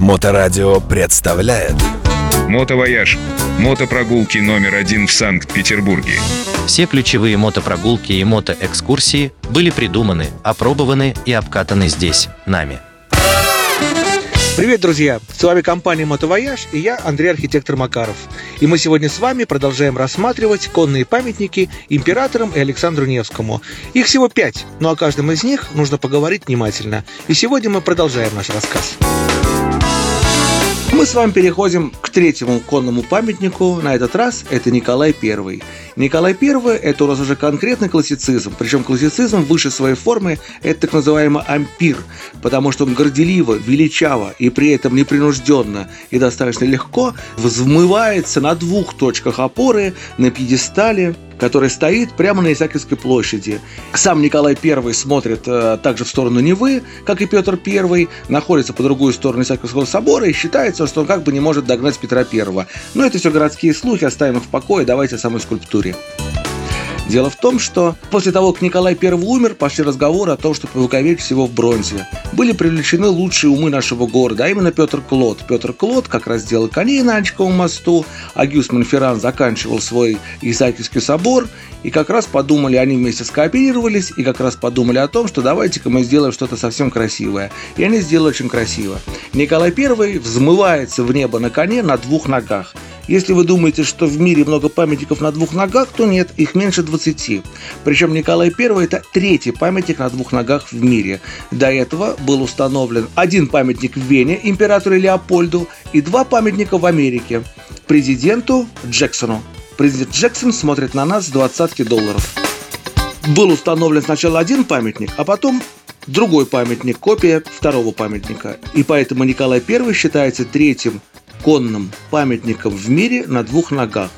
Моторадио представляет Мотовояж. Мотопрогулки номер один в Санкт-Петербурге. Все ключевые мотопрогулки и мотоэкскурсии были придуманы, опробованы и обкатаны здесь, нами. Привет, друзья! С вами компания «Мотовояж» и я, Андрей Архитектор Макаров. И мы сегодня с вами продолжаем рассматривать конные памятники императорам и Александру Невскому. Их всего пять, но о каждом из них нужно поговорить внимательно. И сегодня мы продолжаем наш рассказ. Мы с вами переходим к третьему конному памятнику. На этот раз это Николай I. Николай I – это у нас уже конкретный классицизм. Причем классицизм выше своей формы – это так называемый ампир, потому что он горделиво, величаво и при этом непринужденно и достаточно легко взмывается на двух точках опоры на пьедестале который стоит прямо на Исаакиевской площади. Сам Николай I смотрит э, также в сторону Невы, как и Петр I, находится по другую сторону Исаакиевского собора и считается, что он как бы не может догнать Петра I. Но это все городские слухи, оставим их в покое, давайте о самой скульптуре. Дело в том, что после того, как Николай I умер, пошли разговоры о том, чтобы увековечить всего в бронзе. Были привлечены лучшие умы нашего города, а именно Петр Клод. Петр Клод как раз сделал коней на Анчиковом мосту, а Гюс Монферран заканчивал свой Исаакиевский собор, и как раз подумали, они вместе скооперировались, и как раз подумали о том, что давайте-ка мы сделаем что-то совсем красивое. И они сделали очень красиво. Николай I взмывается в небо на коне на двух ногах – если вы думаете, что в мире много памятников на двух ногах, то нет, их меньше 20. Причем Николай I – это третий памятник на двух ногах в мире. До этого был установлен один памятник в Вене императору Леопольду и два памятника в Америке президенту Джексону. Президент Джексон смотрит на нас с двадцатки долларов. Был установлен сначала один памятник, а потом другой памятник, копия второго памятника. И поэтому Николай I считается третьим конным памятником в мире на двух ногах.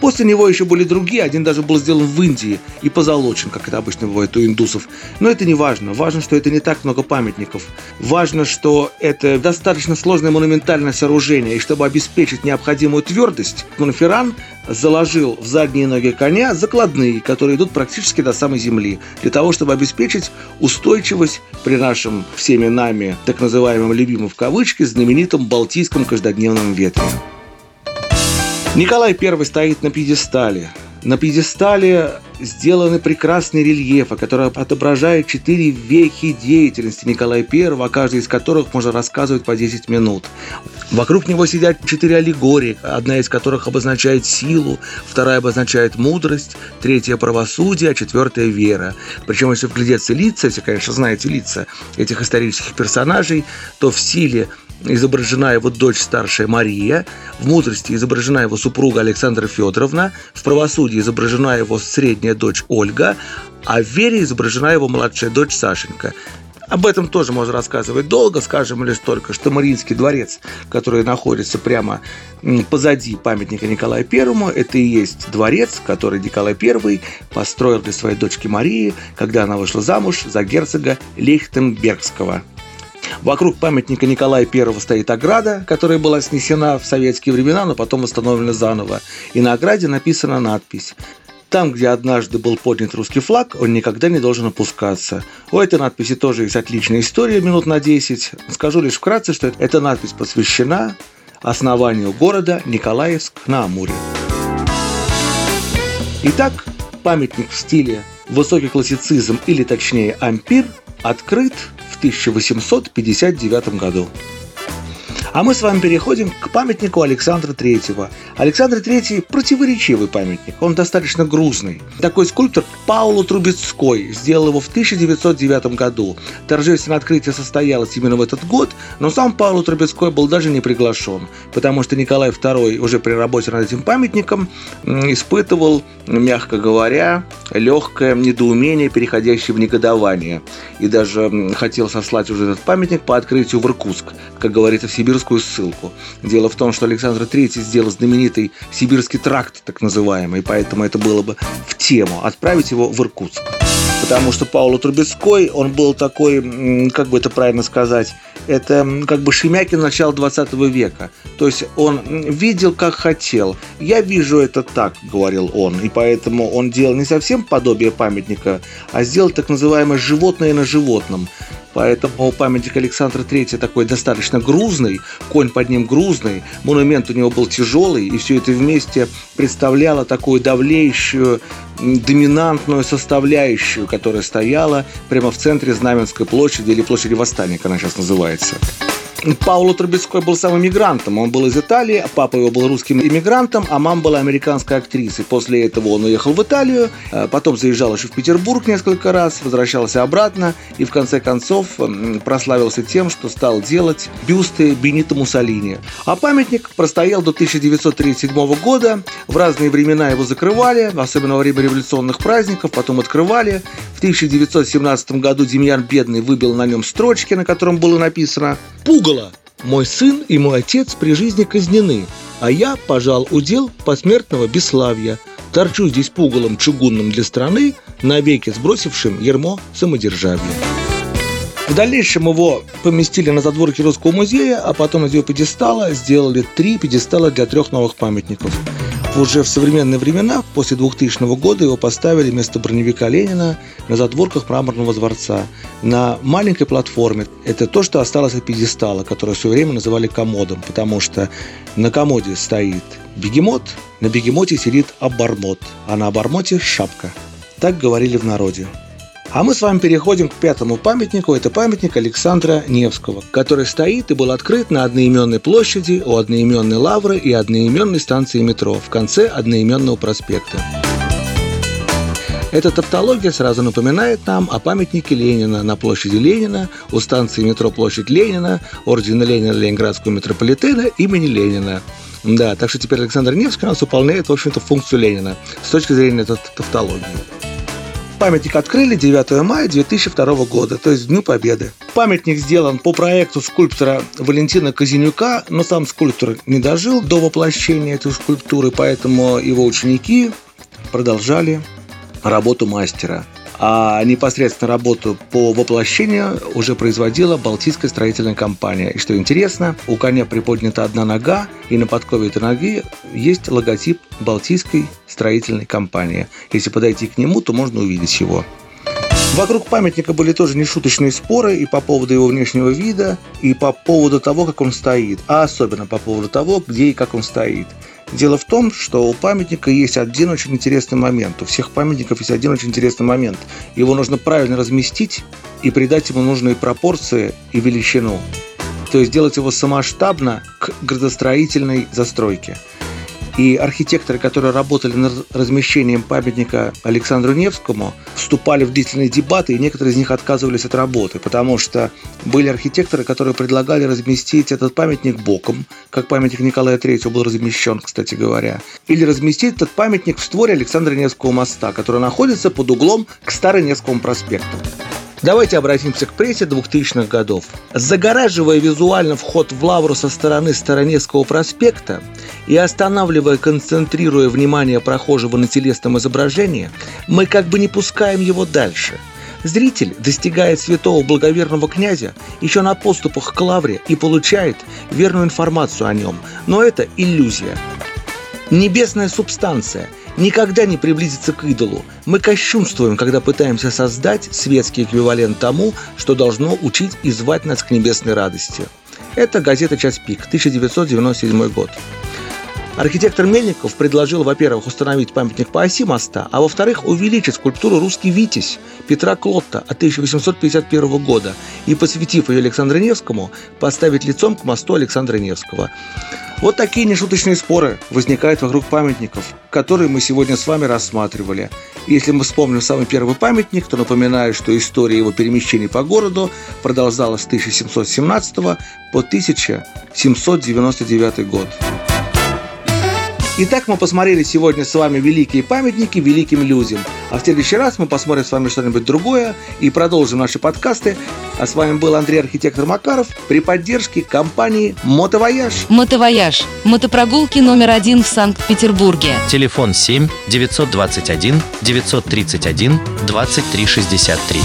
После него еще были другие, один даже был сделан в Индии и позолочен, как это обычно бывает у индусов. Но это не важно. Важно, что это не так много памятников. Важно, что это достаточно сложное монументальное сооружение. И чтобы обеспечить необходимую твердость, Монферран заложил в задние ноги коня закладные, которые идут практически до самой земли, для того, чтобы обеспечить устойчивость при нашем всеми нами, так называемом любимом в кавычки, знаменитом Балтийском каждодневном ветре. Николай I стоит на пьедестале. На пьедестале сделаны прекрасные рельефы, которые отображают четыре вехи деятельности Николая I, о каждой из которых можно рассказывать по 10 минут. Вокруг него сидят четыре аллегории, одна из которых обозначает силу, вторая обозначает мудрость, третья – правосудие, а четвертая – вера. Причем, если вглядеться лица, если, конечно, знаете лица этих исторических персонажей, то в силе изображена его дочь старшая Мария, в мудрости изображена его супруга Александра Федоровна, в правосудии изображена его средняя дочь Ольга, а в вере изображена его младшая дочь Сашенька. Об этом тоже можно рассказывать долго, скажем лишь только, что Мариинский дворец, который находится прямо позади памятника Николаю Первому, это и есть дворец, который Николай I построил для своей дочки Марии, когда она вышла замуж за герцога Лейхтенбергского – Вокруг памятника Николая I стоит ограда, которая была снесена в советские времена, но потом восстановлена заново. И на ограде написана надпись там, где однажды был поднят русский флаг, он никогда не должен опускаться. У этой надписи тоже есть отличная история, минут на 10. Скажу лишь вкратце, что эта надпись посвящена основанию города Николаевск на Амуре. Итак, памятник в стиле высокий классицизм или точнее ампир открыт в 1859 году. А мы с вами переходим к памятнику Александра Третьего. Александр Третий – противоречивый памятник, он достаточно грузный. Такой скульптор Пауло Трубецкой сделал его в 1909 году. Торжественное открытие состоялось именно в этот год, но сам Пауло Трубецкой был даже не приглашен, потому что Николай II уже при работе над этим памятником испытывал, мягко говоря, легкое недоумение, переходящее в негодование. И даже хотел сослать уже этот памятник по открытию в Иркутск, как говорится в Сибирском сибирскую ссылку. Дело в том, что Александр III сделал знаменитый сибирский тракт, так называемый, поэтому это было бы в тему отправить его в Иркутск. Потому что Пауло Трубецкой, он был такой, как бы это правильно сказать, это как бы Шемякин начала 20 века. То есть он видел, как хотел. Я вижу это так, говорил он. И поэтому он делал не совсем подобие памятника, а сделал так называемое животное на животном. Поэтому памятник Александра III такой достаточно грузный, конь под ним грузный, монумент у него был тяжелый, и все это вместе представляло такую давлеющую, доминантную составляющую, которая стояла прямо в центре Знаменской площади или площади Восстания, как она сейчас называется. Пауло Трубецкой был самым мигрантом. Он был из Италии, папа его был русским иммигрантом, а мама была американской актрисой. После этого он уехал в Италию, э, потом заезжал еще в Петербург несколько раз, возвращался обратно и в конце концов прославился тем, что стал делать бюсты Бенито Муссолини. А памятник простоял до 1937 года. В разные времена его закрывали, особенно во время революционных праздников, потом открывали. В 1917 году Демьян Бедный выбил на нем строчки, на котором было написано «Пугало! Мой сын и мой отец при жизни казнены, а я пожал удел посмертного бесславия. Торчу здесь пугалом чугунным для страны, навеки сбросившим ермо самодержавия». В дальнейшем его поместили на задворке Русского музея, а потом из его пьедестала сделали три пьедестала для трех новых памятников – уже в современные времена, после 2000 года, его поставили вместо броневика Ленина на задворках мраморного дворца, на маленькой платформе. Это то, что осталось от пьедестала, которое все время называли комодом, потому что на комоде стоит бегемот, на бегемоте сидит обормот, а на обормоте шапка. Так говорили в народе. А мы с вами переходим к пятому памятнику. Это памятник Александра Невского, который стоит и был открыт на одноименной площади у одноименной лавры и одноименной станции метро в конце одноименного проспекта. Эта тавтология сразу напоминает нам о памятнике Ленина на площади Ленина, у станции метро Площадь Ленина, ордена Ленина Ленинградского метрополитена имени Ленина. Да, так что теперь Александр Невский у нас выполняет, в общем-то, функцию Ленина с точки зрения тавтологии. Памятник открыли 9 мая 2002 года, то есть Дню Победы. Памятник сделан по проекту скульптора Валентина Казинюка, но сам скульптор не дожил до воплощения этой скульптуры, поэтому его ученики продолжали работу мастера а непосредственно работу по воплощению уже производила Балтийская строительная компания. И что интересно, у коня приподнята одна нога, и на подкове этой ноги есть логотип Балтийской строительной компании. Если подойти к нему, то можно увидеть его. Вокруг памятника были тоже нешуточные споры и по поводу его внешнего вида, и по поводу того, как он стоит, а особенно по поводу того, где и как он стоит. Дело в том, что у памятника есть один очень интересный момент. У всех памятников есть один очень интересный момент. Его нужно правильно разместить и придать ему нужные пропорции и величину. То есть сделать его самоштабно к градостроительной застройке. И архитекторы, которые работали над размещением памятника Александру Невскому, вступали в длительные дебаты, и некоторые из них отказывались от работы, потому что были архитекторы, которые предлагали разместить этот памятник боком, как памятник Николая III был размещен, кстати говоря, или разместить этот памятник в створе Александра Невского моста, который находится под углом к Староневскому проспекту. Давайте обратимся к прессе 2000-х годов. Загораживая визуально вход в лавру со стороны Староневского проспекта и останавливая, концентрируя внимание прохожего на телесном изображении, мы как бы не пускаем его дальше – Зритель достигает святого благоверного князя еще на поступах к лавре и получает верную информацию о нем, но это иллюзия. Небесная субстанция – никогда не приблизиться к идолу. Мы кощунствуем, когда пытаемся создать светский эквивалент тому, что должно учить и звать нас к небесной радости. Это газета «Час пик», 1997 год. Архитектор Мельников предложил, во-первых, установить памятник по оси моста, а во-вторых, увеличить скульптуру «Русский Витязь» Петра Клотта от 1851 года и, посвятив ее Александру Невскому, поставить лицом к мосту Александра Невского. Вот такие нешуточные споры возникают вокруг памятников, которые мы сегодня с вами рассматривали. Если мы вспомним самый первый памятник, то напоминаю, что история его перемещений по городу продолжалась с 1717 по 1799 год. Итак, мы посмотрели сегодня с вами великие памятники великим людям. А в следующий раз мы посмотрим с вами что-нибудь другое и продолжим наши подкасты. А с вами был Андрей Архитектор Макаров при поддержке компании «Мотовояж». «Мотовояж» – мотопрогулки номер один в Санкт-Петербурге. Телефон 7 921 931 2363.